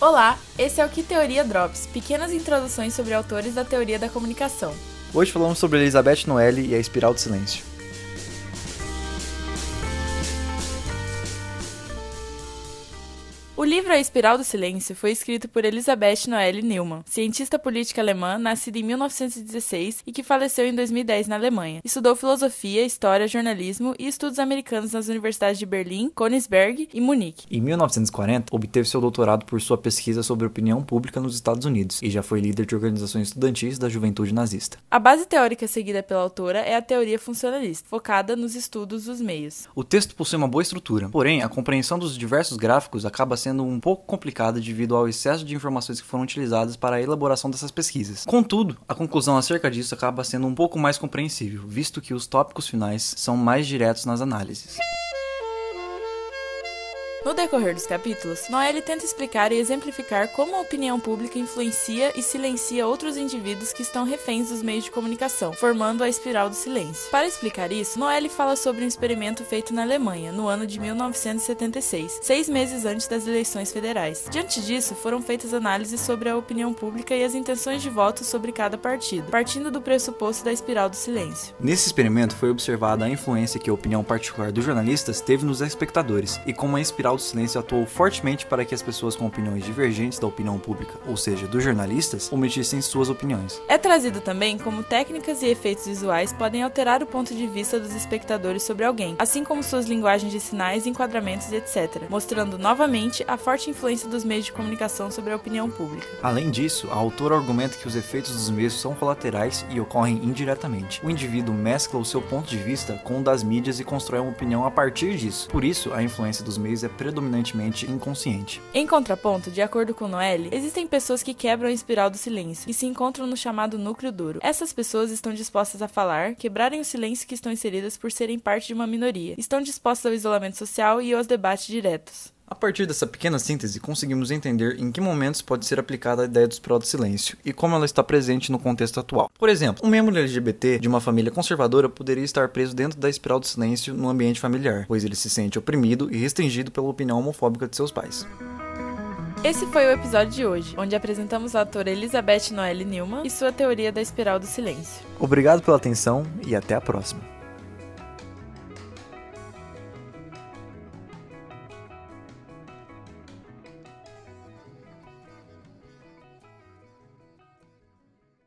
Olá, esse é o Que Teoria Drops, pequenas introduções sobre autores da teoria da comunicação. Hoje falamos sobre Elizabeth Noelle e a espiral do silêncio. O livro A Espiral do Silêncio foi escrito por Elisabeth Noelle Neumann, cientista política alemã nascida em 1916 e que faleceu em 2010 na Alemanha. Estudou filosofia, história, jornalismo e estudos americanos nas universidades de Berlim, Königsberg e Munique. Em 1940, obteve seu doutorado por sua pesquisa sobre opinião pública nos Estados Unidos e já foi líder de organizações estudantis da juventude nazista. A base teórica seguida pela autora é a teoria funcionalista, focada nos estudos dos meios. O texto possui uma boa estrutura, porém a compreensão dos diversos gráficos acaba sendo sendo um pouco complicada devido ao excesso de informações que foram utilizadas para a elaboração dessas pesquisas. Contudo, a conclusão acerca disso acaba sendo um pouco mais compreensível, visto que os tópicos finais são mais diretos nas análises. No decorrer dos capítulos, Noelle tenta explicar e exemplificar como a opinião pública influencia e silencia outros indivíduos que estão reféns dos meios de comunicação, formando a espiral do silêncio. Para explicar isso, Noelle fala sobre um experimento feito na Alemanha, no ano de 1976, seis meses antes das eleições federais. Diante disso, foram feitas análises sobre a opinião pública e as intenções de voto sobre cada partido, partindo do pressuposto da espiral do silêncio. Nesse experimento foi observada a influência que a opinião particular dos jornalistas teve nos espectadores e como a espiral do silêncio atuou fortemente para que as pessoas com opiniões divergentes da opinião pública, ou seja, dos jornalistas, omitissem suas opiniões. É trazido também como técnicas e efeitos visuais podem alterar o ponto de vista dos espectadores sobre alguém, assim como suas linguagens de sinais, enquadramentos etc., mostrando novamente a forte influência dos meios de comunicação sobre a opinião pública. Além disso, a autora argumenta que os efeitos dos meios são colaterais e ocorrem indiretamente. O indivíduo mescla o seu ponto de vista com o das mídias e constrói uma opinião a partir disso. Por isso, a influência dos meios é predominantemente inconsciente. Em contraponto, de acordo com Noelle, existem pessoas que quebram a espiral do silêncio e se encontram no chamado núcleo duro. Essas pessoas estão dispostas a falar, quebrarem o silêncio que estão inseridas por serem parte de uma minoria, estão dispostas ao isolamento social e aos debates diretos. A partir dessa pequena síntese, conseguimos entender em que momentos pode ser aplicada a ideia do espiral do silêncio e como ela está presente no contexto atual. Por exemplo, um membro LGBT de uma família conservadora poderia estar preso dentro da espiral do silêncio no ambiente familiar, pois ele se sente oprimido e restringido pela opinião homofóbica de seus pais. Esse foi o episódio de hoje, onde apresentamos a autora Elizabeth Noelle Newman e sua teoria da espiral do silêncio. Obrigado pela atenção e até a próxima.